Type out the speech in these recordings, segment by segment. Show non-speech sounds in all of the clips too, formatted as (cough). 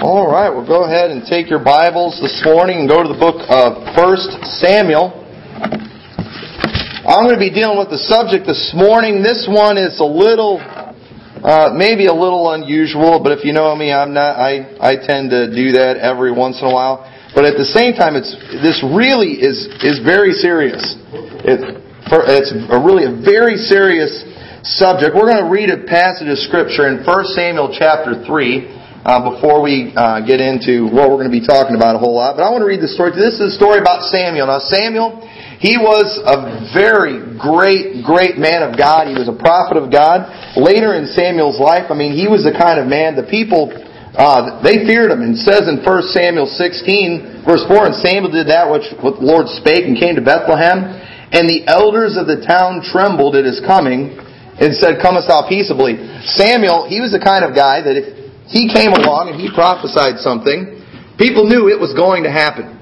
All right, well, go ahead and take your Bibles this morning and go to the book of 1 Samuel. I'm going to be dealing with the subject this morning. This one is a little, uh, maybe a little unusual, but if you know me, I'm not, I, I tend to do that every once in a while. But at the same time, it's, this really is, is very serious. It, for, it's a really a very serious subject. We're going to read a passage of scripture in 1 Samuel chapter 3 uh, before we uh, get into what we're going to be talking about a whole lot. But I want to read the story. This is a story about Samuel. Now, Samuel, he was a very great, great man of God. He was a prophet of God. Later in Samuel's life, I mean, he was the kind of man the people uh, they feared him. And says in 1 Samuel 16, verse 4, And Samuel did that which the Lord spake and came to Bethlehem. And the elders of the town trembled at his coming and said, Comest thou peaceably? Samuel, he was the kind of guy that if he came along and he prophesied something. People knew it was going to happen.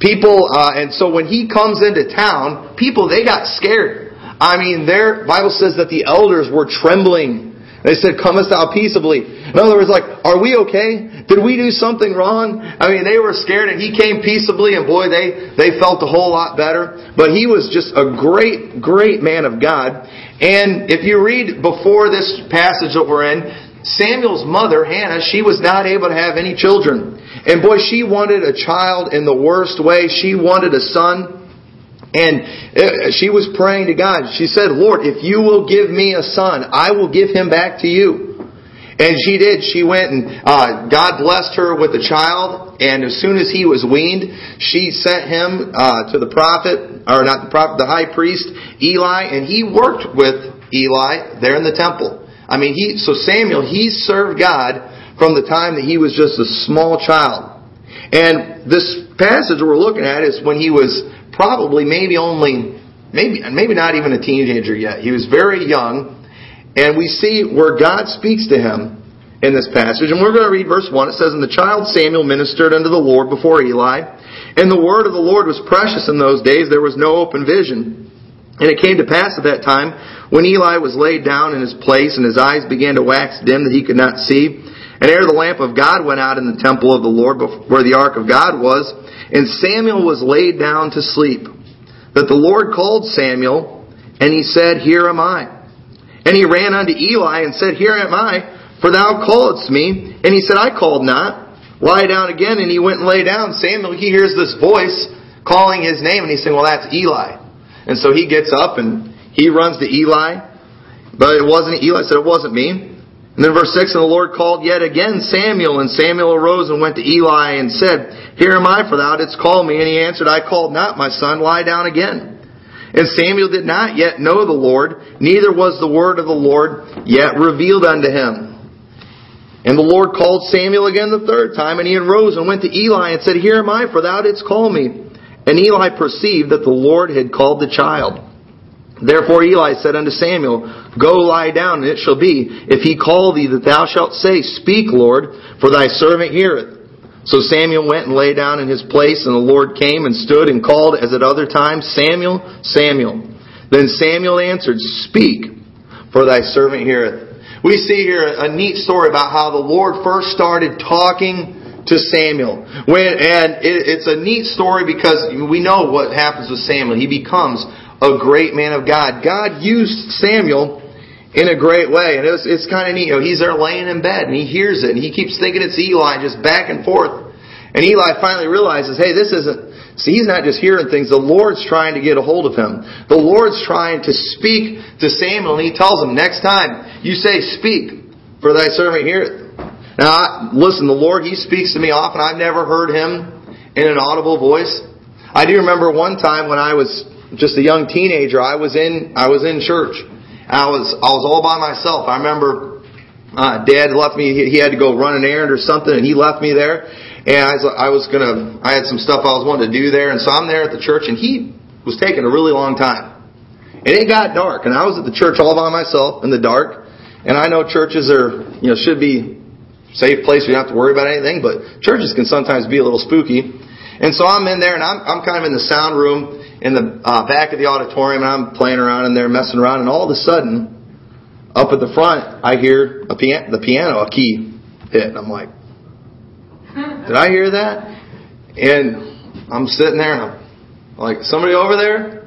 People, uh, and so when he comes into town, people, they got scared. I mean, their Bible says that the elders were trembling. They said, comest thou peaceably. In other words, like, are we okay? Did we do something wrong? I mean, they were scared and he came peaceably and boy, they, they felt a whole lot better. But he was just a great, great man of God. And if you read before this passage that we're in, Samuel's mother, Hannah, she was not able to have any children. And boy, she wanted a child in the worst way. She wanted a son. And uh, she was praying to God. She said, Lord, if you will give me a son, I will give him back to you. And she did. She went and uh, God blessed her with a child. And as soon as he was weaned, she sent him uh, to the prophet, or not the prophet, the high priest, Eli, and he worked with Eli there in the temple. I mean, he, so Samuel, he served God from the time that he was just a small child. And this passage we're looking at is when he was probably maybe only, maybe, maybe not even a teenager yet. He was very young. And we see where God speaks to him in this passage. And we're going to read verse 1. It says, And the child Samuel ministered unto the Lord before Eli. And the word of the Lord was precious in those days. There was no open vision. And it came to pass at that time when Eli was laid down in his place, and his eyes began to wax dim that he could not see, and ere the lamp of God went out in the temple of the Lord where the ark of God was, and Samuel was laid down to sleep, that the Lord called Samuel, and he said, Here am I. And he ran unto Eli and said, Here am I, for thou calledst me. And he said, I called not. Lie down again. And he went and lay down. Samuel, he hears this voice calling his name, and he's saying, Well, that's Eli. And so he gets up and he runs to Eli, but it wasn't Eli said, It wasn't me. And then verse 6, And the Lord called yet again Samuel, and Samuel arose and went to Eli and said, Here am I, for thou didst call me. And he answered, I called not, my son, lie down again. And Samuel did not yet know the Lord, neither was the word of the Lord yet revealed unto him. And the Lord called Samuel again the third time, and he arose and went to Eli and said, Here am I, for thou didst call me. And Eli perceived that the Lord had called the child. Therefore Eli said unto Samuel, Go lie down, and it shall be, if he call thee, that thou shalt say, Speak, Lord, for thy servant heareth. So Samuel went and lay down in his place, and the Lord came and stood and called as at other times, Samuel, Samuel. Then Samuel answered, Speak, for thy servant heareth. We see here a neat story about how the Lord first started talking to Samuel. When, and it, it's a neat story because we know what happens with Samuel. He becomes a great man of God. God used Samuel in a great way. And it's, it's kind of neat. You know, he's there laying in bed and he hears it and he keeps thinking it's Eli just back and forth. And Eli finally realizes, hey, this isn't, see, he's not just hearing things. The Lord's trying to get a hold of him. The Lord's trying to speak to Samuel and he tells him, next time you say speak for thy servant heareth. Now, I, listen, the Lord, He speaks to me often. I've never heard Him in an audible voice. I do remember one time when I was just a young teenager, I was in I was in church. I was I was all by myself. I remember uh, Dad left me. He, he had to go run an errand or something, and he left me there. And I was I was gonna I had some stuff I was wanting to do there, and so I'm there at the church, and he was taking a really long time. And it got dark, and I was at the church all by myself in the dark. And I know churches are you know should be safe place. We don't have to worry about anything, but churches can sometimes be a little spooky. And so I'm in there, and I'm I'm kind of in the sound room in the uh, back of the auditorium, and I'm playing around in there, messing around, and all of a sudden, up at the front, I hear a piano, the piano, a key hit, and I'm like, Did I hear that? And I'm sitting there and I'm like, somebody over there?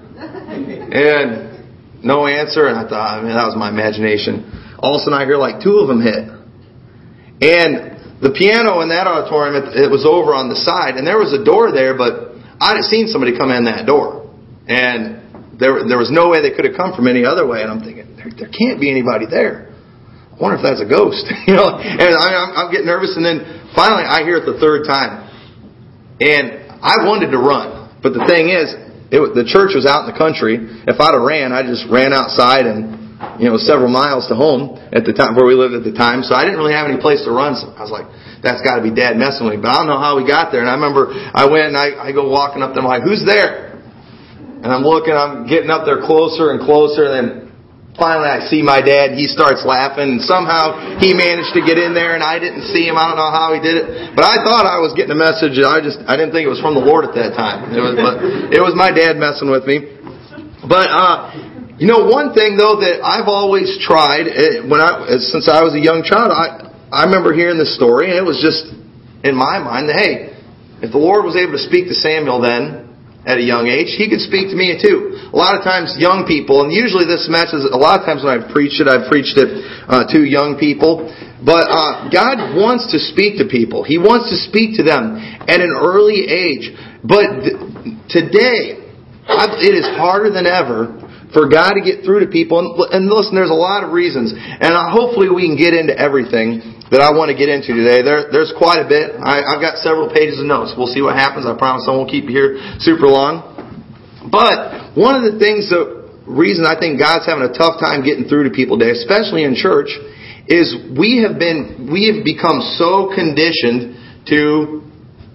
And no answer. And I thought, I mean, that was my imagination. All of a sudden I hear like two of them hit. And the piano in that auditorium, it, was over on the side and there was a door there, but I'd have seen somebody come in that door. And there, there was no way they could have come from any other way. And I'm thinking, there, there can't be anybody there. I wonder if that's a ghost, (laughs) you know. And I, I'm, I'm getting nervous, and then finally I hear it the third time, and I wanted to run, but the thing is, it, the church was out in the country. If I'd have ran, I just ran outside and you know several miles to home at the time where we lived at the time. So I didn't really have any place to run. So I was like, that's got to be Dad messing with me. But I don't know how we got there. And I remember I went and I, I go walking up there. I'm like, who's there? And I'm looking. I'm getting up there closer and closer. And then Finally, I see my dad. He starts laughing. And somehow he managed to get in there, and I didn't see him. I don't know how he did it, but I thought I was getting a message. I just I didn't think it was from the Lord at that time. It was, but it was my dad messing with me. But uh, you know, one thing though that I've always tried eh, when I since I was a young child, I I remember hearing this story, and it was just in my mind that hey, if the Lord was able to speak to Samuel then at a young age, he could speak to me too. A lot of times, young people, and usually this message, a lot of times when I've preached it, I've preached it uh, to young people. But uh, God wants to speak to people. He wants to speak to them at an early age. But th- today, I've, it is harder than ever for God to get through to people. And, and listen, there's a lot of reasons. And hopefully we can get into everything that I want to get into today. There, there's quite a bit. I, I've got several pages of notes. We'll see what happens. I promise I won't keep you here super long. But one of the things, the reason I think God's having a tough time getting through to people today, especially in church, is we have been, we have become so conditioned to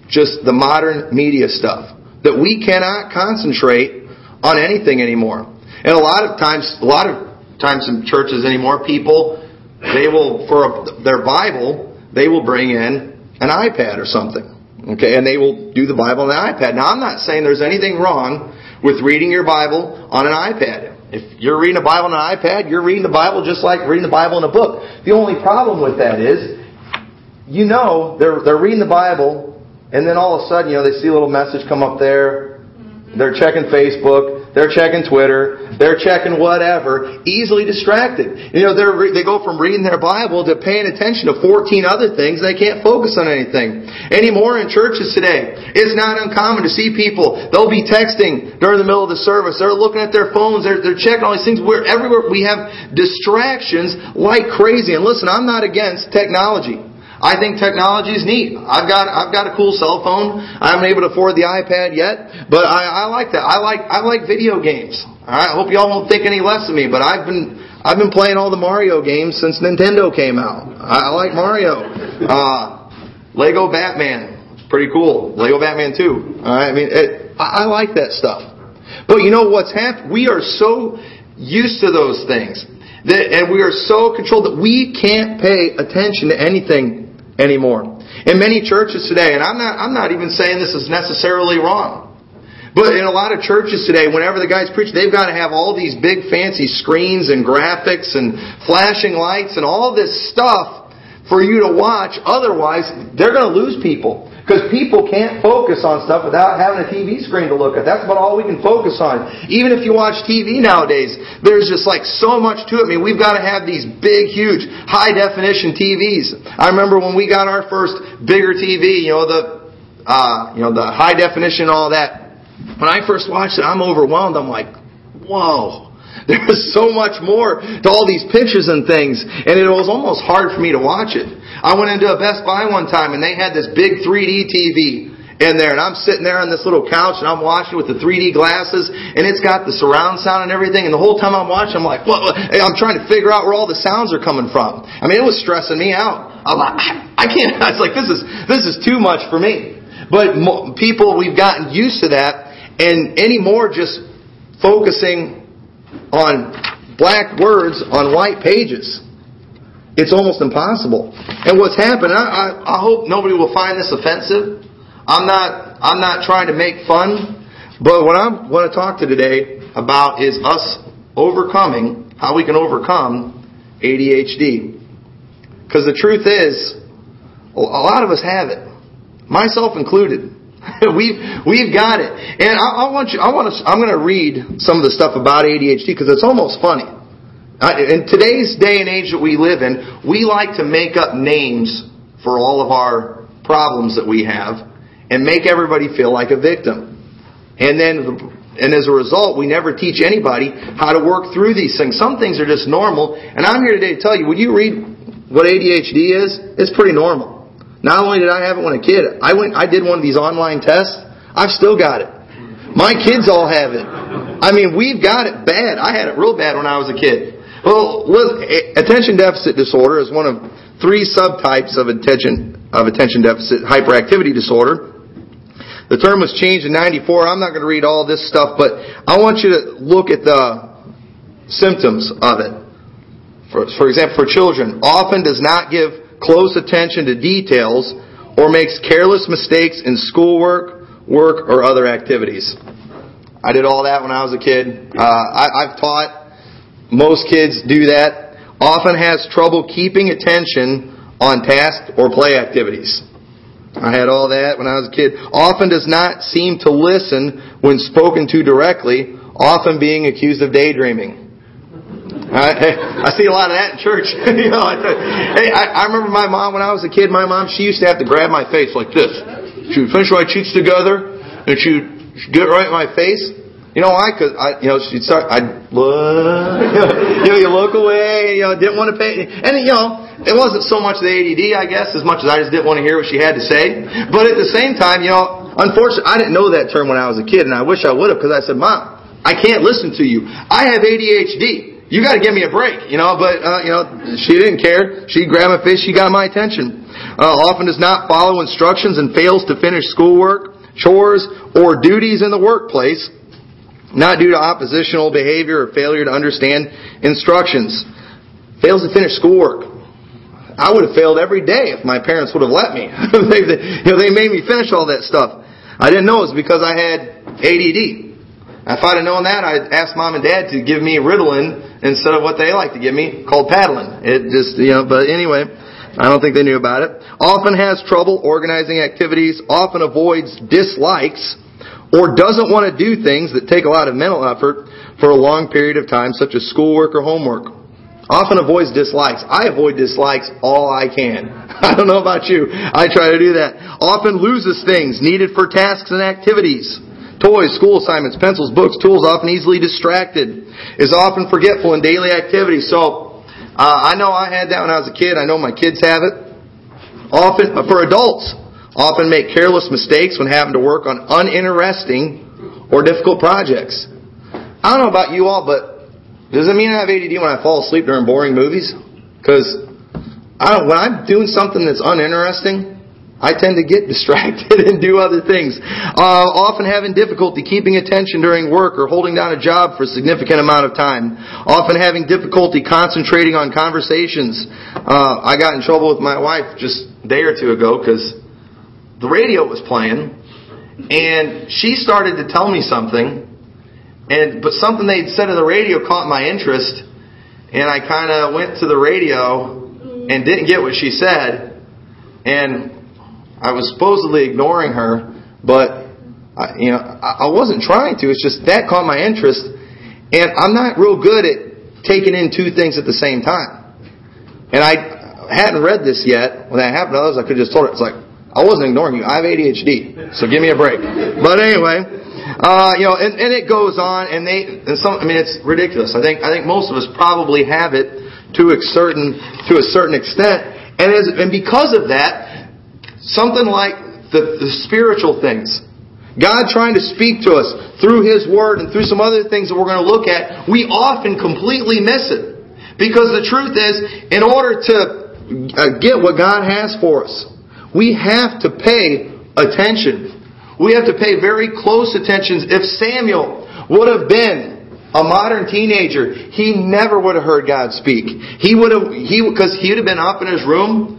just the modern media stuff that we cannot concentrate on anything anymore. And a lot of times, a lot of times in churches anymore, people they will for a, their Bible they will bring in an iPad or something. Okay, and they will do the Bible on the iPad. Now, I'm not saying there's anything wrong with reading your Bible on an iPad. If you're reading a Bible on an iPad, you're reading the Bible just like reading the Bible in a book. The only problem with that is, you know, they're they're reading the Bible, and then all of a sudden, you know, they see a little message come up there. They're checking Facebook. They're checking Twitter. They're checking whatever. Easily distracted. You know, they they go from reading their Bible to paying attention to 14 other things. They can't focus on anything. Anymore in churches today. It's not uncommon to see people. They'll be texting during the middle of the service. They're looking at their phones. They're, they're checking all these things. We're everywhere. We have distractions like crazy. And listen, I'm not against technology. I think technology is neat. I've got I've got a cool cell phone. I haven't able to afford the iPad yet, but I, I like that. I like I like video games. I hope y'all won't think any less of me, but I've been I've been playing all the Mario games since Nintendo came out. I, I like Mario. Uh, Lego Batman, pretty cool. Lego Batman 2. I mean, it, I, I like that stuff. But you know what's happened? We are so used to those things. That, and we are so controlled that we can't pay attention to anything anymore. In many churches today, and I'm not, I'm not even saying this is necessarily wrong. But in a lot of churches today, whenever the guys preach, they've got to have all these big fancy screens and graphics and flashing lights and all this stuff for you to watch. Otherwise, they're going to lose people. Because people can't focus on stuff without having a TV screen to look at. That's about all we can focus on. Even if you watch TV nowadays, there's just like so much to it. I mean, we've got to have these big, huge, high definition TVs. I remember when we got our first bigger TV, you know, the, uh, you know, the high definition, all that. When I first watched it, I'm overwhelmed. I'm like, whoa. There's so much more to all these pictures and things, and it was almost hard for me to watch it. I went into a Best Buy one time and they had this big 3D TV in there and I'm sitting there on this little couch and I'm watching with the 3D glasses and it's got the surround sound and everything and the whole time I'm watching I'm like, what? I'm trying to figure out where all the sounds are coming from. I mean, it was stressing me out. I'm like, I can't, (laughs) I was like, this is, this is too much for me. But people, we've gotten used to that and anymore just focusing on black words on white pages. It's almost impossible. And what's happened, I, I, I hope nobody will find this offensive. I'm not, I'm not trying to make fun, but what I want to talk to today about is us overcoming, how we can overcome ADHD. Because the truth is, a lot of us have it. myself included. (laughs) we've we've got it, and I, I, want you. I want to. I'm going to read some of the stuff about ADHD because it's almost funny. in today's day and age that we live in, we like to make up names for all of our problems that we have and make everybody feel like a victim. And then and as a result, we never teach anybody how to work through these things. Some things are just normal. And I'm here today to tell you, when you read what ADHD is, it's pretty normal. Not only did I have it when a kid, I went, I did one of these online tests. I've still got it. My kids all have it. I mean, we've got it bad. I had it real bad when I was a kid. Well, attention deficit disorder is one of three subtypes of attention of attention deficit hyperactivity disorder. The term was changed in 94. I'm not going to read all this stuff, but I want you to look at the symptoms of it. For, for example, for children, often does not give close attention to details or makes careless mistakes in schoolwork, work, or other activities. I did all that when I was a kid. Uh, I, I've taught most kids do that. Often has trouble keeping attention on task or play activities. I had all that when I was a kid. Often does not seem to listen when spoken to directly, often being accused of daydreaming. I, I see a lot of that in church. (laughs) you know, I, hey, I, I remember my mom when I was a kid. My mom, she used to have to grab my face like this. She would finish my cheeks together, and she would get right in my face. You know why? Because I, you know, she'd start. I look, (laughs) you know, you look away. You know, didn't want to pay. And you know, it wasn't so much the ADD, I guess, as much as I just didn't want to hear what she had to say. But at the same time, you know, unfortunately, I didn't know that term when I was a kid, and I wish I would have because I said, Mom, I can't listen to you. I have ADHD. You got to give me a break, you know. But uh, you know, she didn't care. She grabbed a fish. She got my attention. Uh, often does not follow instructions and fails to finish schoolwork, chores, or duties in the workplace, not due to oppositional behavior or failure to understand instructions. Fails to finish schoolwork. I would have failed every day if my parents would have let me. (laughs) they, you know, they made me finish all that stuff. I didn't know it was because I had ADD. If I'd have known that, I'd ask mom and dad to give me Ritalin instead of what they like to give me, called Paddling. It just, you know, but anyway, I don't think they knew about it. Often has trouble organizing activities, often avoids dislikes, or doesn't want to do things that take a lot of mental effort for a long period of time, such as schoolwork or homework. Often avoids dislikes. I avoid dislikes all I can. (laughs) I don't know about you. I try to do that. Often loses things needed for tasks and activities. Toys, school assignments, pencils, books, tools, often easily distracted. Is often forgetful in daily activities. So, uh, I know I had that when I was a kid. I know my kids have it. Often, uh, for adults, often make careless mistakes when having to work on uninteresting or difficult projects. I don't know about you all, but does it mean I have ADD when I fall asleep during boring movies? Because I don't, when I'm doing something that's uninteresting, I tend to get (laughs) distracted and do other things. Uh, often having difficulty keeping attention during work or holding down a job for a significant amount of time. Often having difficulty concentrating on conversations. Uh, I got in trouble with my wife just a day or two ago because the radio was playing and she started to tell me something and but something they'd said on the radio caught my interest, and I kind of went to the radio and didn't get what she said, and I was supposedly ignoring her, but I, you know I wasn't trying to. It's just that caught my interest, and I'm not real good at taking in two things at the same time. And I hadn't read this yet when that happened to others. I could just told her it's like I wasn't ignoring you. I have ADHD, so give me a break. But anyway. Uh, you know, and, and it goes on, and they, and some, I mean, it's ridiculous. I think, I think most of us probably have it to a certain, to a certain extent, and as, and because of that, something like the, the spiritual things, God trying to speak to us through His Word and through some other things that we're going to look at, we often completely miss it. Because the truth is, in order to uh, get what God has for us, we have to pay attention we have to pay very close attention. If Samuel would have been a modern teenager, he never would have heard God speak. He would have, he, because he would have been up in his room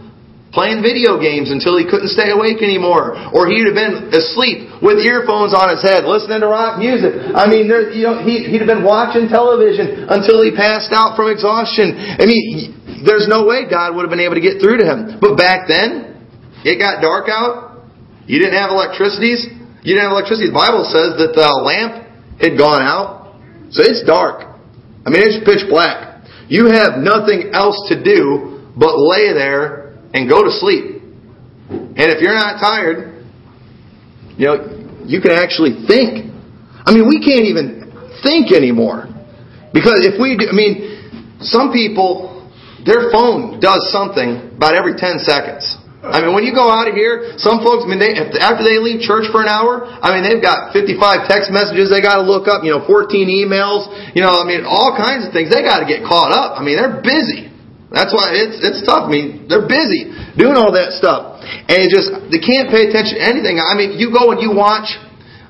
playing video games until he couldn't stay awake anymore. Or he'd have been asleep with earphones on his head, listening to rock music. I mean, there, you know, he, he'd have been watching television until he passed out from exhaustion. I mean, there's no way God would have been able to get through to him. But back then, it got dark out. You didn't have electricities. You didn't have electricity. The Bible says that the lamp had gone out. So it's dark. I mean, it's pitch black. You have nothing else to do but lay there and go to sleep. And if you're not tired, you know, you can actually think. I mean, we can't even think anymore. Because if we do, I mean, some people, their phone does something about every 10 seconds. I mean, when you go out of here, some folks, I mean, they, after they leave church for an hour, I mean, they've got 55 text messages they got to look up, you know, 14 emails, you know, I mean, all kinds of things. They got to get caught up. I mean, they're busy. That's why it's it's tough. I mean, they're busy doing all that stuff, and just they can't pay attention to anything. I mean, you go and you watch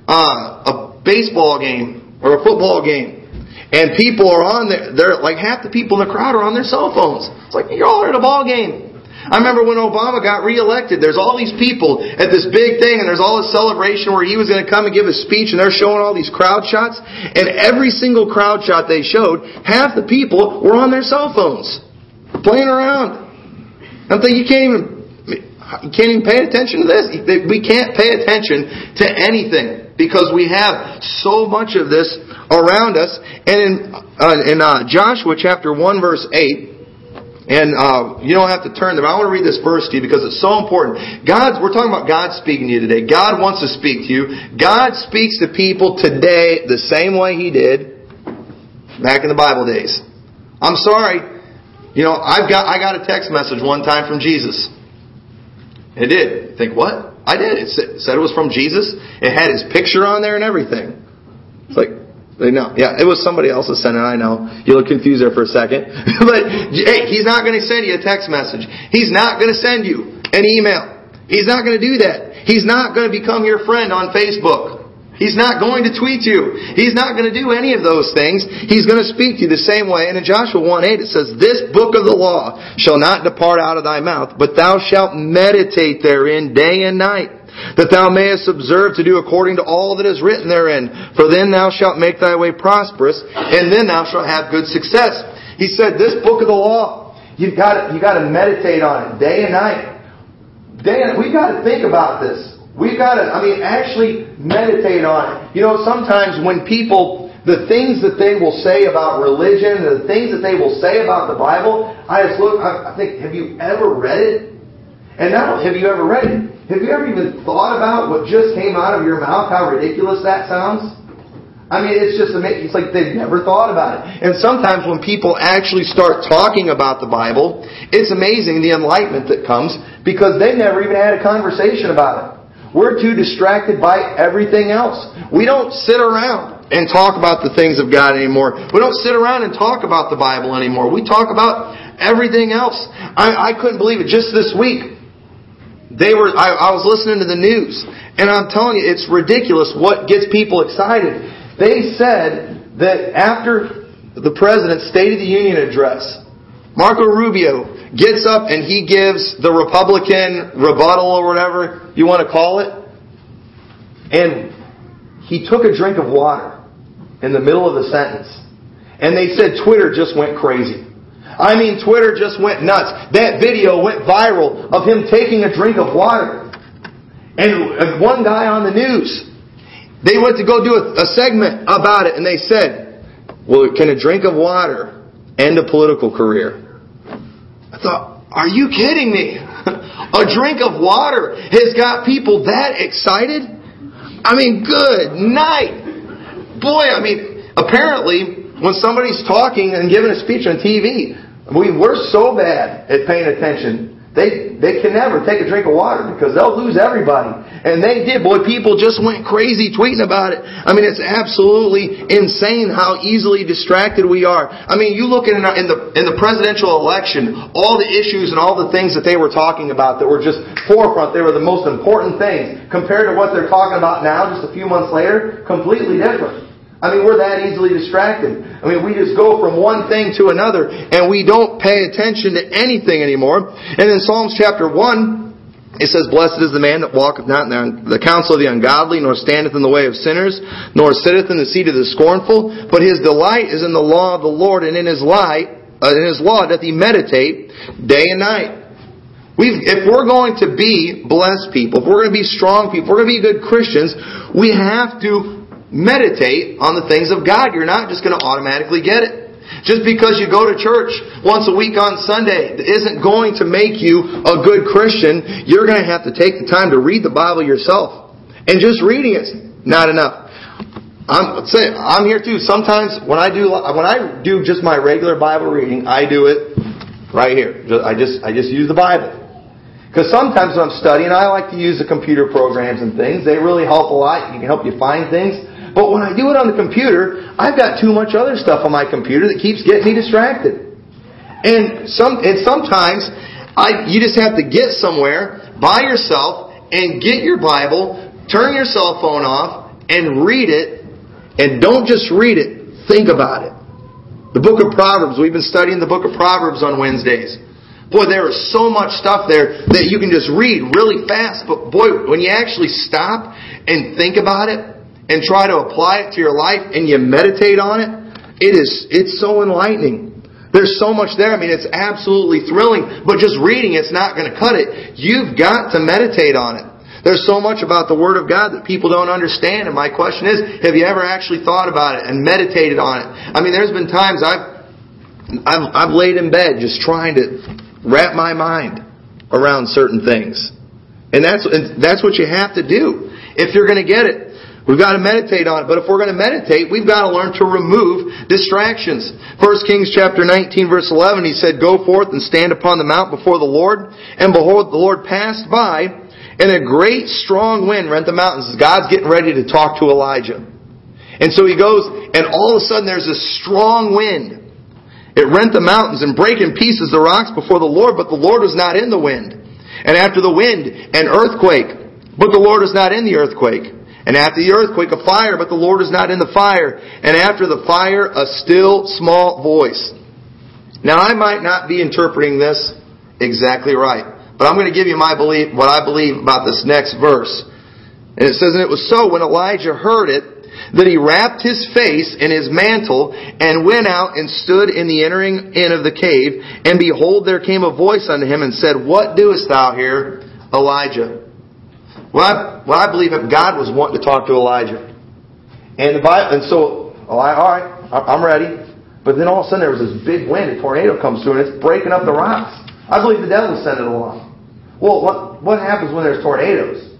uh, a baseball game or a football game, and people are on there. They're like half the people in the crowd are on their cell phones. It's like you're all at a ball game. I remember when Obama got reelected, there's all these people at this big thing and there's all this celebration where he was going to come and give a speech and they're showing all these crowd shots. And every single crowd shot they showed, half the people were on their cell phones. Playing around. I'm thinking you can't even, you can't even pay attention to this. We can't pay attention to anything because we have so much of this around us. And in, uh, in uh, Joshua chapter 1 verse 8, and uh, you don't have to turn there. I want to read this verse to you because it's so important. God, we're talking about God speaking to you today. God wants to speak to you. God speaks to people today the same way He did back in the Bible days. I'm sorry. You know, I've got I got a text message one time from Jesus. It did. think what? I did. It said it was from Jesus. It had his picture on there and everything. It's like, no, yeah, it was somebody else that sent it. I know. You look confused there for a second. (laughs) but hey, he's not going to send you a text message. He's not going to send you an email. He's not going to do that. He's not going to become your friend on Facebook. He's not going to tweet you. He's not going to do any of those things. He's going to speak to you the same way. And in Joshua 1 8 it says, This book of the law shall not depart out of thy mouth, but thou shalt meditate therein day and night that thou mayest observe to do according to all that is written therein. For then thou shalt make thy way prosperous, and then thou shalt have good success. He said, this book of the law, you've got to, you got to meditate on it day and night. Day and, we've got to think about this. We've got to, I mean, actually meditate on it. You know, sometimes when people, the things that they will say about religion, the things that they will say about the Bible, I just look, I think, have you ever read it? And not have you ever read it, have you ever even thought about what just came out of your mouth, how ridiculous that sounds? I mean, it's just amazing. It's like they've never thought about it. And sometimes when people actually start talking about the Bible, it's amazing the enlightenment that comes because they've never even had a conversation about it. We're too distracted by everything else. We don't sit around and talk about the things of God anymore. We don't sit around and talk about the Bible anymore. We talk about everything else. I, I couldn't believe it. Just this week, they were, I, I was listening to the news, and I'm telling you, it's ridiculous what gets people excited. They said that after the president's State of the Union address, Marco Rubio gets up and he gives the Republican rebuttal or whatever you want to call it. And he took a drink of water in the middle of the sentence. And they said Twitter just went crazy. I mean, Twitter just went nuts. That video went viral of him taking a drink of water. And uh, one guy on the news, they went to go do a, a segment about it and they said, well, can a drink of water end a political career? I thought, are you kidding me? (laughs) a drink of water has got people that excited? I mean, good night. Boy, I mean, apparently when somebody's talking and giving a speech on TV, we, we're so bad at paying attention. They, they can never take a drink of water because they'll lose everybody. And they did. Boy, people just went crazy tweeting about it. I mean, it's absolutely insane how easily distracted we are. I mean, you look in, in the, in the presidential election, all the issues and all the things that they were talking about that were just forefront, they were the most important things compared to what they're talking about now just a few months later, completely different. I mean, we're that easily distracted. I mean, we just go from one thing to another and we don't pay attention to anything anymore. And in Psalms chapter 1, it says, Blessed is the man that walketh not in the counsel of the ungodly, nor standeth in the way of sinners, nor sitteth in the seat of the scornful, but his delight is in the law of the Lord, and in his light, uh, in his law doth he meditate day and night. we if we're going to be blessed people, if we're going to be strong people, if we're going to be good Christians, we have to meditate on the things of God. You're not just going to automatically get it. Just because you go to church once a week on Sunday isn't going to make you a good Christian. You're going to have to take the time to read the Bible yourself. And just reading it's not enough. I'm saying I'm here too. Sometimes when I do when I do just my regular Bible reading, I do it right here. I just I just use the Bible. Because sometimes when I'm studying, I like to use the computer programs and things. They really help a lot. You can help you find things. But when I do it on the computer, I've got too much other stuff on my computer that keeps getting me distracted. And some and sometimes I you just have to get somewhere by yourself and get your Bible, turn your cell phone off, and read it. And don't just read it, think about it. The book of Proverbs, we've been studying the book of Proverbs on Wednesdays. Boy, there is so much stuff there that you can just read really fast. But boy, when you actually stop and think about it and try to apply it to your life and you meditate on it, it is, it's so enlightening. There's so much there. I mean, it's absolutely thrilling, but just reading it's not going to cut it. You've got to meditate on it. There's so much about the Word of God that people don't understand, and my question is, have you ever actually thought about it and meditated on it? I mean, there's been times I've I've, I've laid in bed just trying to wrap my mind around certain things. And that's, and that's what you have to do if you're going to get it. We've got to meditate on it. But if we're going to meditate, we've got to learn to remove distractions. 1 Kings chapter 19 verse 11, he said, Go forth and stand upon the mount before the Lord. And behold, the Lord passed by, and a great strong wind rent the mountains. God's getting ready to talk to Elijah. And so he goes, and all of a sudden there's a strong wind. It rent the mountains and break in pieces the rocks before the Lord, but the Lord was not in the wind. And after the wind, an earthquake, but the Lord was not in the earthquake. And after the earthquake, a fire, but the Lord is not in the fire. And after the fire, a still small voice. Now I might not be interpreting this exactly right, but I'm going to give you my belief, what I believe about this next verse. And it says, and it was so when Elijah heard it, that he wrapped his face in his mantle and went out and stood in the entering in of the cave. And behold, there came a voice unto him and said, What doest thou here, Elijah? Well, I, well, I believe that God was wanting to talk to Elijah. And the Bible, and so, oh, all right, I'm ready. But then all of a sudden there was this big wind, a tornado comes through, and it's breaking up the rocks. I believe the devil sent it along. Well, what, what happens when there's tornadoes?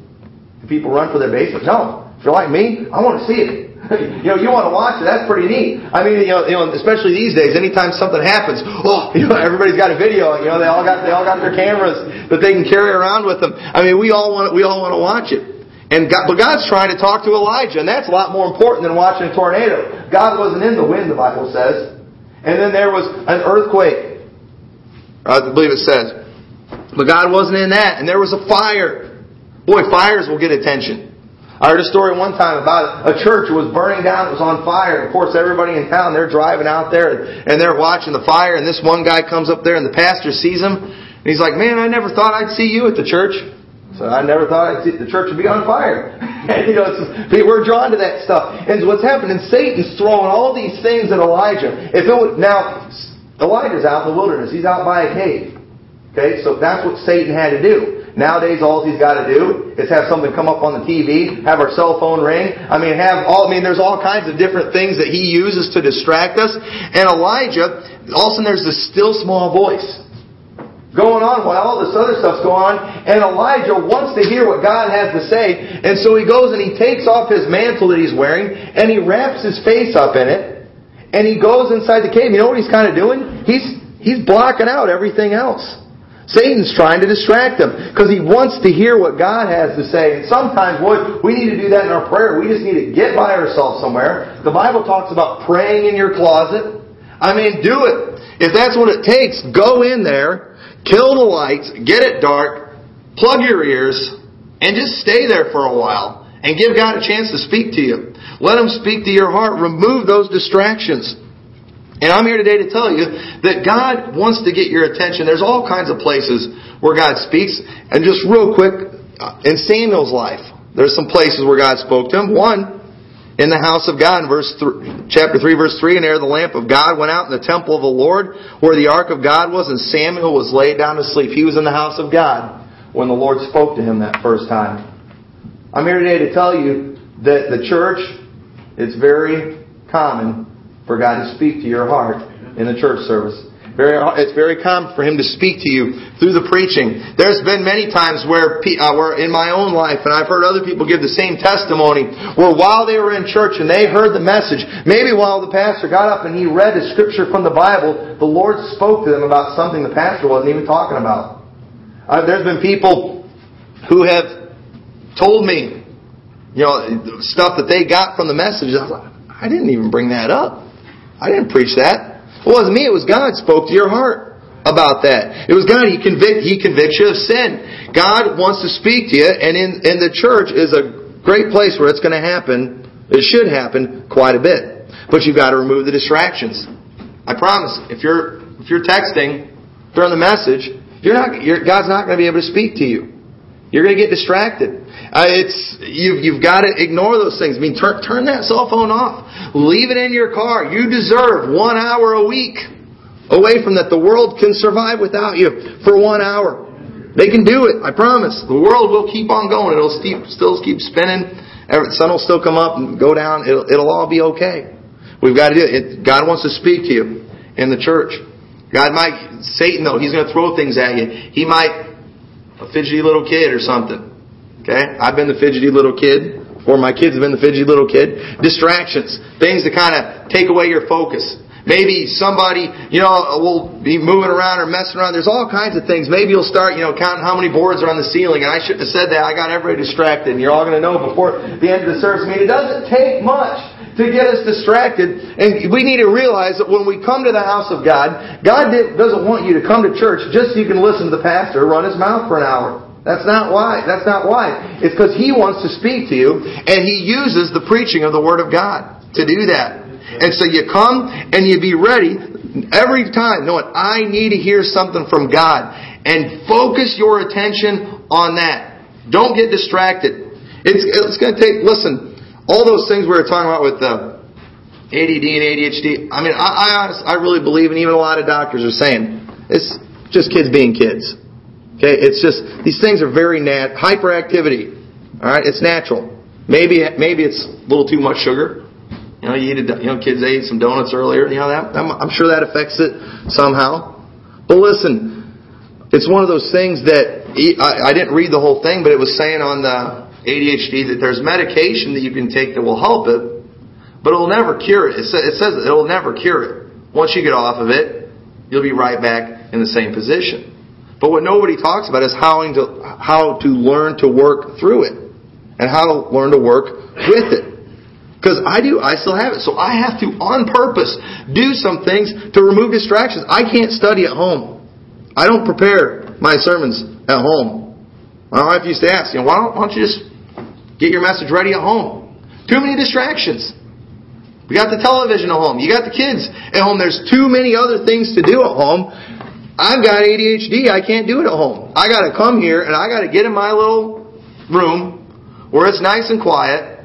Do people run for their basements? No. If you're like me, I want to see it. (laughs) you know, you want to watch it. That's pretty neat. I mean, you know, you know, especially these days, anytime something happens, (laughs) oh, you know, everybody's got a video. You know, they all got they all got their cameras that they can carry around with them. I mean, we all want we all want to watch it. And God, but God's trying to talk to Elijah, and that's a lot more important than watching a tornado. God wasn't in the wind, the Bible says. And then there was an earthquake. I believe it says. But God wasn't in that. And there was a fire. Boy, fires will get attention. I heard a story one time about a church was burning down, it was on fire. Of course, everybody in town, they're driving out there and they're watching the fire, and this one guy comes up there and the pastor sees him, and he's like, Man, I never thought I'd see you at the church. So I never thought I'd see the church would be on fire. (laughs) and you know, we're drawn to that stuff. And what's happening, Satan's throwing all these things at Elijah. If it would, now, Elijah's out in the wilderness. He's out by a cave. Okay, so that's what Satan had to do. Nowadays, all he's got to do is have something come up on the TV, have our cell phone ring. I mean, have all. I mean, there's all kinds of different things that he uses to distract us. And Elijah, all of a sudden, there's this still small voice going on while all this other stuff's going on. And Elijah wants to hear what God has to say. And so he goes and he takes off his mantle that he's wearing and he wraps his face up in it. And he goes inside the cave. You know what he's kind of doing? He's, he's blocking out everything else. Satan's trying to distract them because he wants to hear what God has to say. And sometimes, boy, we need to do that in our prayer. We just need to get by ourselves somewhere. The Bible talks about praying in your closet. I mean, do it. If that's what it takes, go in there, kill the lights, get it dark, plug your ears, and just stay there for a while and give God a chance to speak to you. Let Him speak to your heart. Remove those distractions. And I'm here today to tell you that God wants to get your attention. There's all kinds of places where God speaks. And just real quick, uh, in Samuel's life, there's some places where God spoke to him. One in the house of God in verse th- chapter 3 verse 3 and there the lamp of God went out in the temple of the Lord where the ark of God was and Samuel was laid down to sleep. He was in the house of God when the Lord spoke to him that first time. I'm here today to tell you that the church it's very common for God to speak to your heart in the church service. Very, it's very common for Him to speak to you through the preaching. There's been many times where, uh, where in my own life, and I've heard other people give the same testimony, where while they were in church and they heard the message, maybe while the pastor got up and he read a scripture from the Bible, the Lord spoke to them about something the pastor wasn't even talking about. Uh, there's been people who have told me, you know, stuff that they got from the message. I was like, I didn't even bring that up. I didn't preach that. It wasn't me, it was God spoke to your heart about that. It was God, He convict He convicts you of sin. God wants to speak to you, and in, in the church is a great place where it's going to happen. It should happen quite a bit. But you've got to remove the distractions. I promise, if you're if you're texting during the message, you're not you're, God's not going to be able to speak to you. You're going to get distracted. Uh, it's you've you've got to ignore those things. I mean, turn turn that cell phone off. Leave it in your car. You deserve one hour a week away from that. The world can survive without you for one hour. They can do it. I promise. The world will keep on going. It'll still keep spinning. The sun will still come up and go down. It'll, it'll all be okay. We've got to do it. God wants to speak to you in the church. God might, Satan though, he's going to throw things at you. He might, a fidgety little kid or something. Okay? I've been the fidgety little kid, or my kids have been the fidgety little kid. Distractions. Things that kind of take away your focus. Maybe somebody, you know, will be moving around or messing around. There's all kinds of things. Maybe you'll start, you know, counting how many boards are on the ceiling. And I shouldn't have said that. I got everybody distracted. And you're all going to know before the end of the service. Mean, it doesn't take much to get us distracted. And we need to realize that when we come to the house of God, God doesn't want you to come to church just so you can listen to the pastor run his mouth for an hour. That's not why. That's not why. It's because He wants to speak to you, and He uses the preaching of the Word of God to do that. And so you come and you be ready every time, knowing I need to hear something from God, and focus your attention on that. Don't get distracted. It's, it's going to take. Listen, all those things we were talking about with um, the ADD and ADHD. I mean, I, I, honest, I really believe, and even a lot of doctors are saying, it's just kids being kids. Okay, it's just these things are very nat hyperactivity. All right, it's natural. Maybe maybe it's a little too much sugar. You know, you eat a, you know kids ate some donuts earlier. You know that I'm, I'm sure that affects it somehow. But listen, it's one of those things that I, I didn't read the whole thing, but it was saying on the ADHD that there's medication that you can take that will help it, but it'll never cure it. It says, it says it'll never cure it. Once you get off of it, you'll be right back in the same position. But what nobody talks about is how to, how to learn to work through it and how to learn to work with it. Because I do, I still have it. So I have to, on purpose, do some things to remove distractions. I can't study at home. I don't prepare my sermons at home. My wife used to ask, you know, why don't, why don't you just get your message ready at home? Too many distractions. We got the television at home. You got the kids at home. There's too many other things to do at home. I've got ADHD. I can't do it at home. I got to come here and I got to get in my little room where it's nice and quiet.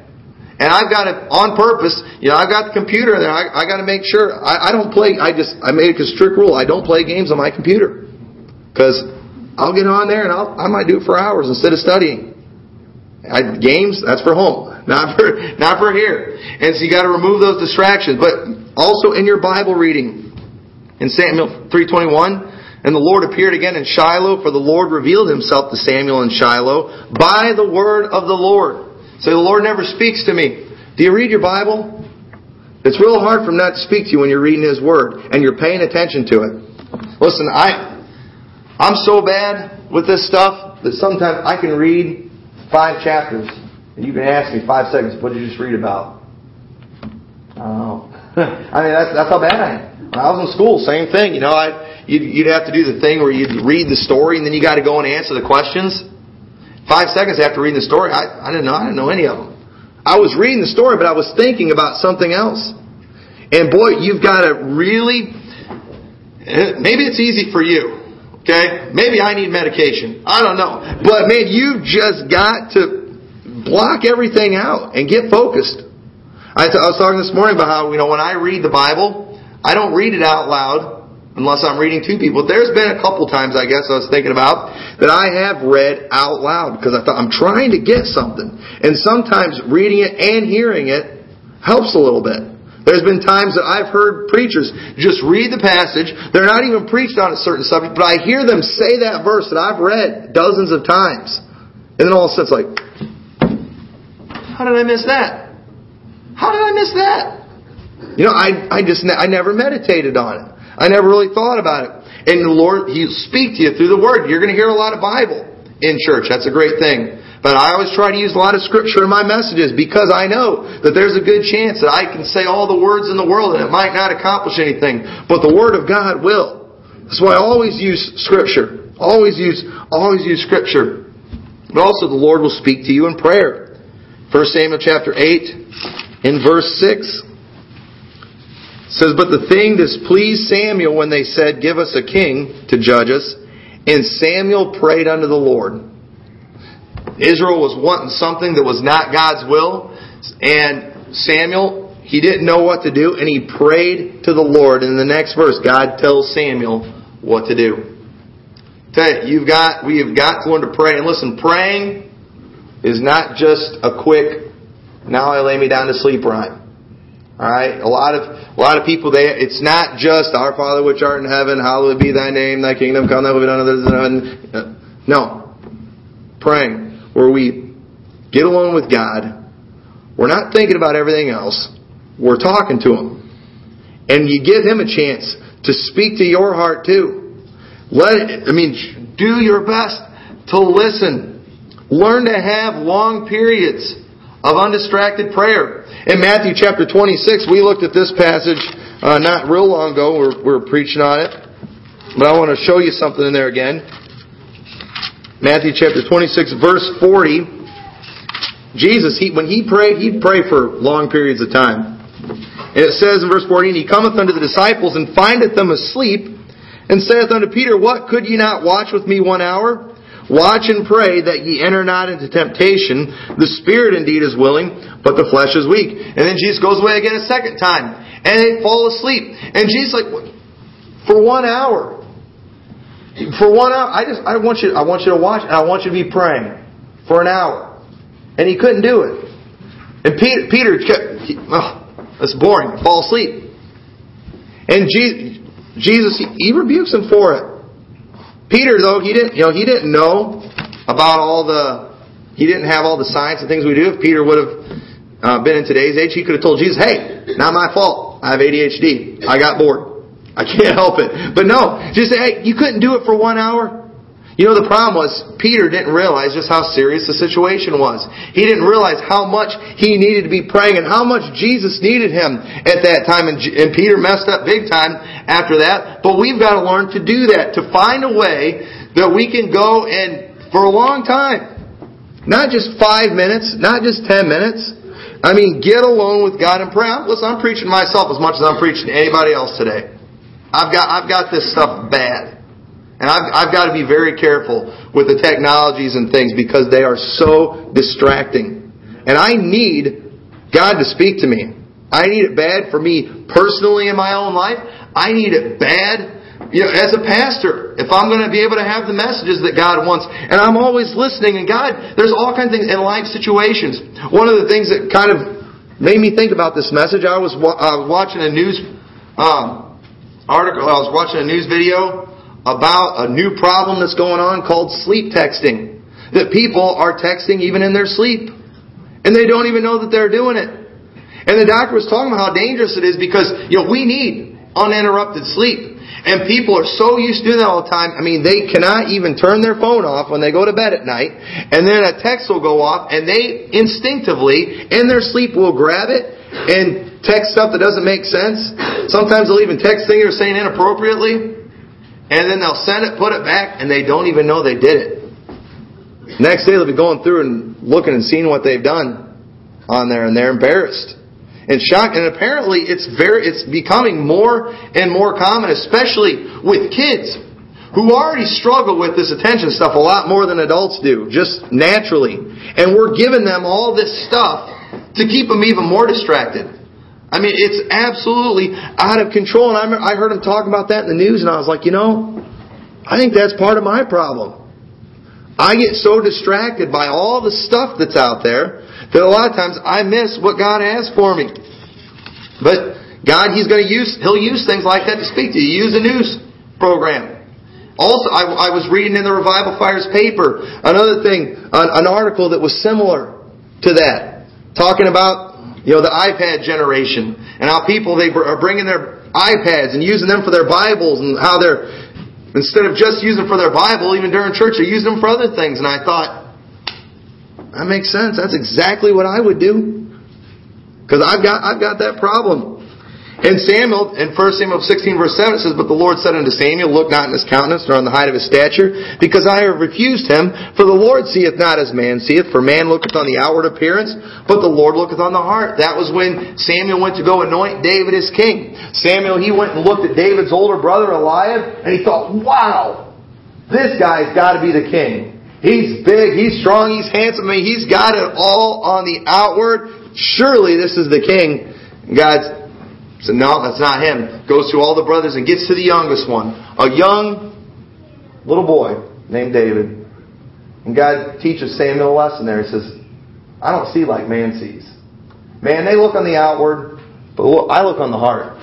And I've got it on purpose, you know, I've got the computer there. I, I got to make sure. I, I don't play. I just I made a strict rule. I don't play games on my computer because I'll get on there and I'll, I might do it for hours instead of studying. I, games that's for home, (laughs) not for not for here. And so you got to remove those distractions. But also in your Bible reading, in Samuel three twenty one, and the Lord appeared again in Shiloh, for the Lord revealed himself to Samuel in Shiloh by the word of the Lord. Say, the Lord never speaks to me. Do you read your Bible? It's real hard for him not to speak to you when you're reading his word and you're paying attention to it. Listen, I, I'm so bad with this stuff that sometimes I can read five chapters and you can ask me five seconds, what did you just read about? I don't know. (laughs) I mean, that's, that's how bad I am. When I was in school, same thing. You know, I, you'd, you'd have to do the thing where you'd read the story and then you got to go and answer the questions. Five seconds after reading the story, I, I didn't know. I didn't know any of them. I was reading the story, but I was thinking about something else. And boy, you've got to really. Eh, maybe it's easy for you. Okay? Maybe I need medication. I don't know. But man, you've just got to block everything out and get focused. I, was talking this morning about how, you know, when I read the Bible, I don't read it out loud unless I'm reading to people. There's been a couple times, I guess, I was thinking about that I have read out loud because I thought I'm trying to get something. And sometimes reading it and hearing it helps a little bit. There's been times that I've heard preachers just read the passage. They're not even preached on a certain subject, but I hear them say that verse that I've read dozens of times. And then all of a sudden it's like, how did I miss that? How did I miss that? You know, I, I just, I never meditated on it. I never really thought about it. And the Lord, He'll speak to you through the Word. You're going to hear a lot of Bible in church. That's a great thing. But I always try to use a lot of scripture in my messages because I know that there's a good chance that I can say all the words in the world and it might not accomplish anything. But the Word of God will. That's why I always use scripture. Always use, always use scripture. But also the Lord will speak to you in prayer. 1 Samuel chapter 8 in verse 6 says, But the thing displeased Samuel when they said, Give us a king to judge us. And Samuel prayed unto the Lord. Israel was wanting something that was not God's will. And Samuel, he didn't know what to do, and he prayed to the Lord. In the next verse, God tells Samuel what to do. You, you've got, we have got to learn to pray. And listen, praying is not just a quick, now I lay me down to sleep rhyme. All right, a lot of a lot of people they it's not just our Father which art in heaven, hallowed be thy name, thy kingdom come, thy will be done on earth. Uh, no, praying where we get alone with God. We're not thinking about everything else. We're talking to Him, and you give Him a chance to speak to your heart too. Let I mean, do your best to listen. Learn to have long periods of undistracted prayer. In Matthew chapter 26, we looked at this passage uh, not real long ago. We're, we're preaching on it. But I want to show you something in there again. Matthew chapter 26, verse 40. Jesus, he, when he prayed, he'd pray for long periods of time. And it says in verse 40, he cometh unto the disciples and findeth them asleep, and saith unto Peter, What, could ye not watch with me one hour? Watch and pray that ye enter not into temptation. The spirit indeed is willing, but the flesh is weak. And then Jesus goes away again a second time, and they fall asleep. And Jesus like, for one hour, for one hour, I just I want you I want you to watch, and I want you to be praying for an hour. And he couldn't do it. And Peter, Peter oh, that's boring. Fall asleep. And Jesus, he rebukes him for it. Peter, though, he didn't, you know, he didn't know about all the, he didn't have all the science and things we do. If Peter would have uh, been in today's age, he could have told Jesus, hey, not my fault. I have ADHD. I got bored. I can't help it. But no, just say, hey, you couldn't do it for one hour. You know, the problem was Peter didn't realize just how serious the situation was. He didn't realize how much he needed to be praying and how much Jesus needed him at that time. And, and Peter messed up big time after that. But we've got to learn to do that, to find a way that we can go and, for a long time, not just five minutes, not just ten minutes. I mean, get alone with God and pray. Listen, I'm preaching myself as much as I'm preaching to anybody else today. I've got, I've got this stuff bad. And I've, I've got to be very careful with the technologies and things because they are so distracting. And I need God to speak to me. I need it bad for me personally in my own life. I need it bad you know, as a pastor. If I'm going to be able to have the messages that God wants. And I'm always listening. And God, there's all kinds of things in life situations. One of the things that kind of made me think about this message, I was watching a news um, article, I was watching a news video about a new problem that's going on called sleep texting. That people are texting even in their sleep. And they don't even know that they're doing it. And the doctor was talking about how dangerous it is because, you know, we need uninterrupted sleep. And people are so used to doing that all the time. I mean, they cannot even turn their phone off when they go to bed at night. And then a text will go off and they instinctively, in their sleep, will grab it and text stuff that doesn't make sense. Sometimes they'll even text things they're saying inappropriately. And then they'll send it, put it back, and they don't even know they did it. Next day they'll be going through and looking and seeing what they've done on there, and they're embarrassed and shocked. And apparently, it's very, it's becoming more and more common, especially with kids who already struggle with this attention stuff a lot more than adults do, just naturally. And we're giving them all this stuff to keep them even more distracted. I mean, it's absolutely out of control. And I, heard him talk about that in the news, and I was like, you know, I think that's part of my problem. I get so distracted by all the stuff that's out there that a lot of times I miss what God has for me. But God, He's going to use, He'll use things like that to speak to you. Use a news program. Also, I, I was reading in the Revival Fires paper another thing, an, an article that was similar to that, talking about you know the iPad generation and how people they are bringing their iPads and using them for their Bibles and how they're instead of just using them for their Bible, even during church, they're using them for other things. And I thought that makes sense. That's exactly what I would do because I've got I've got that problem. In Samuel, in 1 Samuel 16 verse 7 it says, But the Lord said unto Samuel, Look not in his countenance, nor on the height of his stature, because I have refused him. For the Lord seeth not as man seeth, for man looketh on the outward appearance, but the Lord looketh on the heart. That was when Samuel went to go anoint David as king. Samuel, he went and looked at David's older brother Eliab, and he thought, Wow, this guy's got to be the king. He's big, he's strong, he's handsome, I mean, he's got it all on the outward. Surely this is the king. God's so no, that's not him. Goes to all the brothers and gets to the youngest one. A young little boy named David. And God teaches Samuel a lesson there. He says, I don't see like man sees. Man, they look on the outward, but I look on the heart.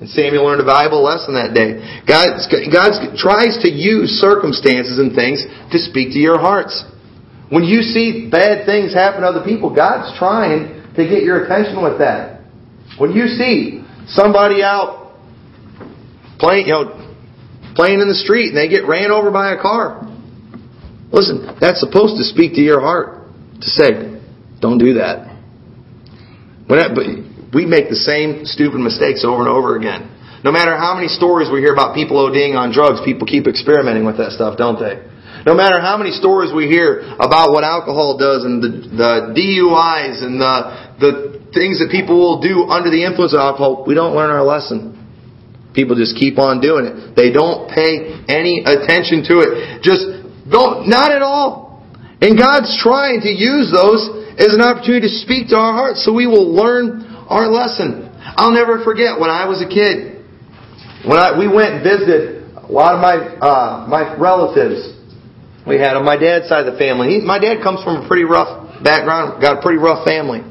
And Samuel learned a valuable lesson that day. God, God tries to use circumstances and things to speak to your hearts. When you see bad things happen to other people, God's trying to get your attention with that. When you see somebody out playing, you know, playing in the street and they get ran over by a car. Listen, that's supposed to speak to your heart to say, don't do that. we make the same stupid mistakes over and over again. No matter how many stories we hear about people ODing on drugs, people keep experimenting with that stuff, don't they? No matter how many stories we hear about what alcohol does and the, the DUIs and the, the things that people will do under the influence of alcohol, we don't learn our lesson. People just keep on doing it. They don't pay any attention to it. Just don't, not at all. And God's trying to use those as an opportunity to speak to our hearts so we will learn our lesson. I'll never forget when I was a kid. When I, we went and visited a lot of my, uh, my relatives. We had on my dad's side of the family. He, my dad comes from a pretty rough background, got a pretty rough family.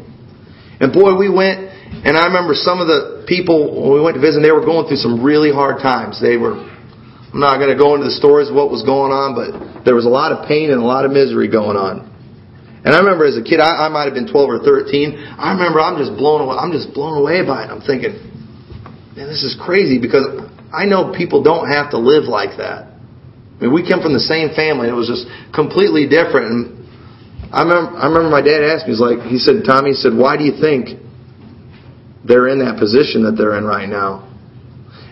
And boy, we went, and I remember some of the people when we went to visit, they were going through some really hard times. They were, I'm not going to go into the stories of what was going on, but there was a lot of pain and a lot of misery going on. And I remember as a kid, I, I might have been 12 or 13. I remember I'm just blown away. I'm just blown away by it. I'm thinking, man, this is crazy because I know people don't have to live like that. I mean, we come from the same family. It was just completely different. And I remember, I remember my dad asked me, he's like, he said, Tommy, he said, why do you think they're in that position that they're in right now?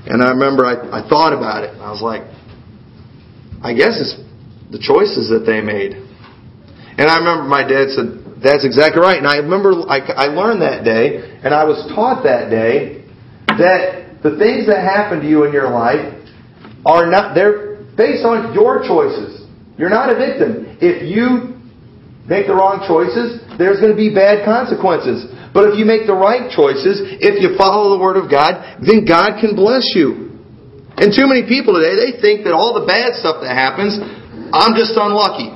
And I remember I, I thought about it. And I was like, I guess it's the choices that they made. And I remember my dad said, that's exactly right. And I remember I, I learned that day, and I was taught that day, that the things that happen to you in your life are not, they're based on your choices. You're not a victim. If you make the wrong choices, there's going to be bad consequences. But if you make the right choices, if you follow the Word of God, then God can bless you. And too many people today, they think that all the bad stuff that happens, I'm just unlucky.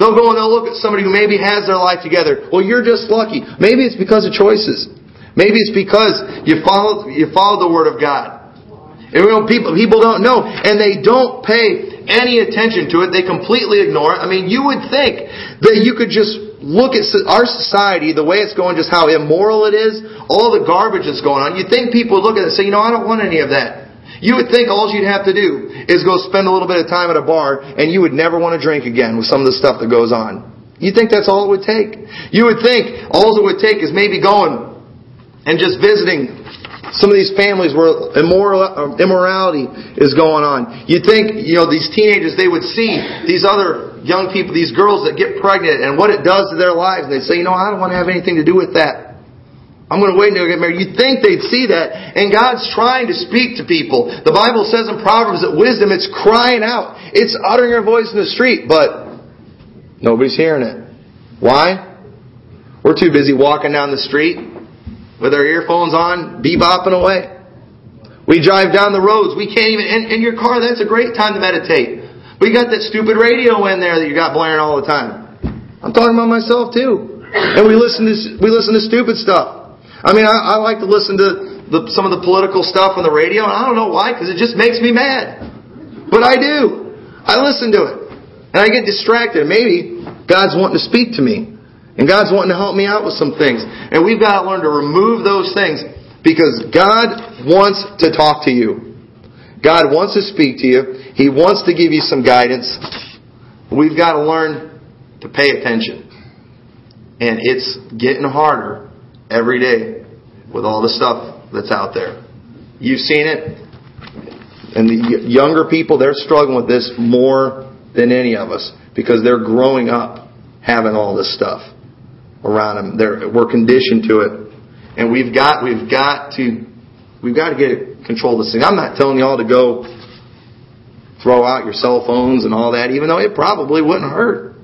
They'll go and they'll look at somebody who maybe has their life together. Well, you're just lucky. Maybe it's because of choices. Maybe it's because you follow, you follow the Word of God. And you know, people, people don't know. And they don't pay any attention to it. They completely ignore it. I mean, you would think that you could just look at our society, the way it's going, just how immoral it is, all the garbage that's going on. You'd think people would look at it and say, you know, I don't want any of that. You would think all you'd have to do is go spend a little bit of time at a bar and you would never want to drink again with some of the stuff that goes on. You think that's all it would take? You would think all it would take is maybe going and just visiting some of these families where immoral, immorality is going on. You think, you know, these teenagers, they would see these other young people, these girls that get pregnant and what it does to their lives. And they say, you know, I don't want to have anything to do with that. I'm going to wait until I get married. You'd think they'd see that. And God's trying to speak to people. The Bible says in Proverbs that wisdom, it's crying out. It's uttering her voice in the street, but nobody's hearing it. Why? We're too busy walking down the street with our earphones on, bebopping away. We drive down the roads. We can't even, in, in your car, that's a great time to meditate. You got that stupid radio in there that you got blaring all the time. I'm talking about myself too. And we listen to, we listen to stupid stuff. I mean, I, I like to listen to the, some of the political stuff on the radio, and I don't know why, because it just makes me mad. But I do. I listen to it. And I get distracted. Maybe God's wanting to speak to me. And God's wanting to help me out with some things. And we've got to learn to remove those things because God wants to talk to you. God wants to speak to you. He wants to give you some guidance. We've got to learn to pay attention. And it's getting harder every day with all the stuff that's out there. You've seen it. And the younger people, they're struggling with this more than any of us because they're growing up having all this stuff around them. They're, we're conditioned to it. And we've got, we've got to, we've got to get control of this thing. I'm not telling y'all to go throw out your cell phones and all that, even though it probably wouldn't hurt.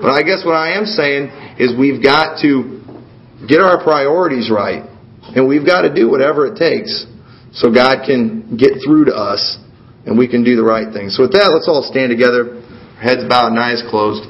But I guess what I am saying is we've got to get our priorities right. And we've got to do whatever it takes so God can get through to us and we can do the right thing. So with that, let's all stand together, heads bowed and eyes closed.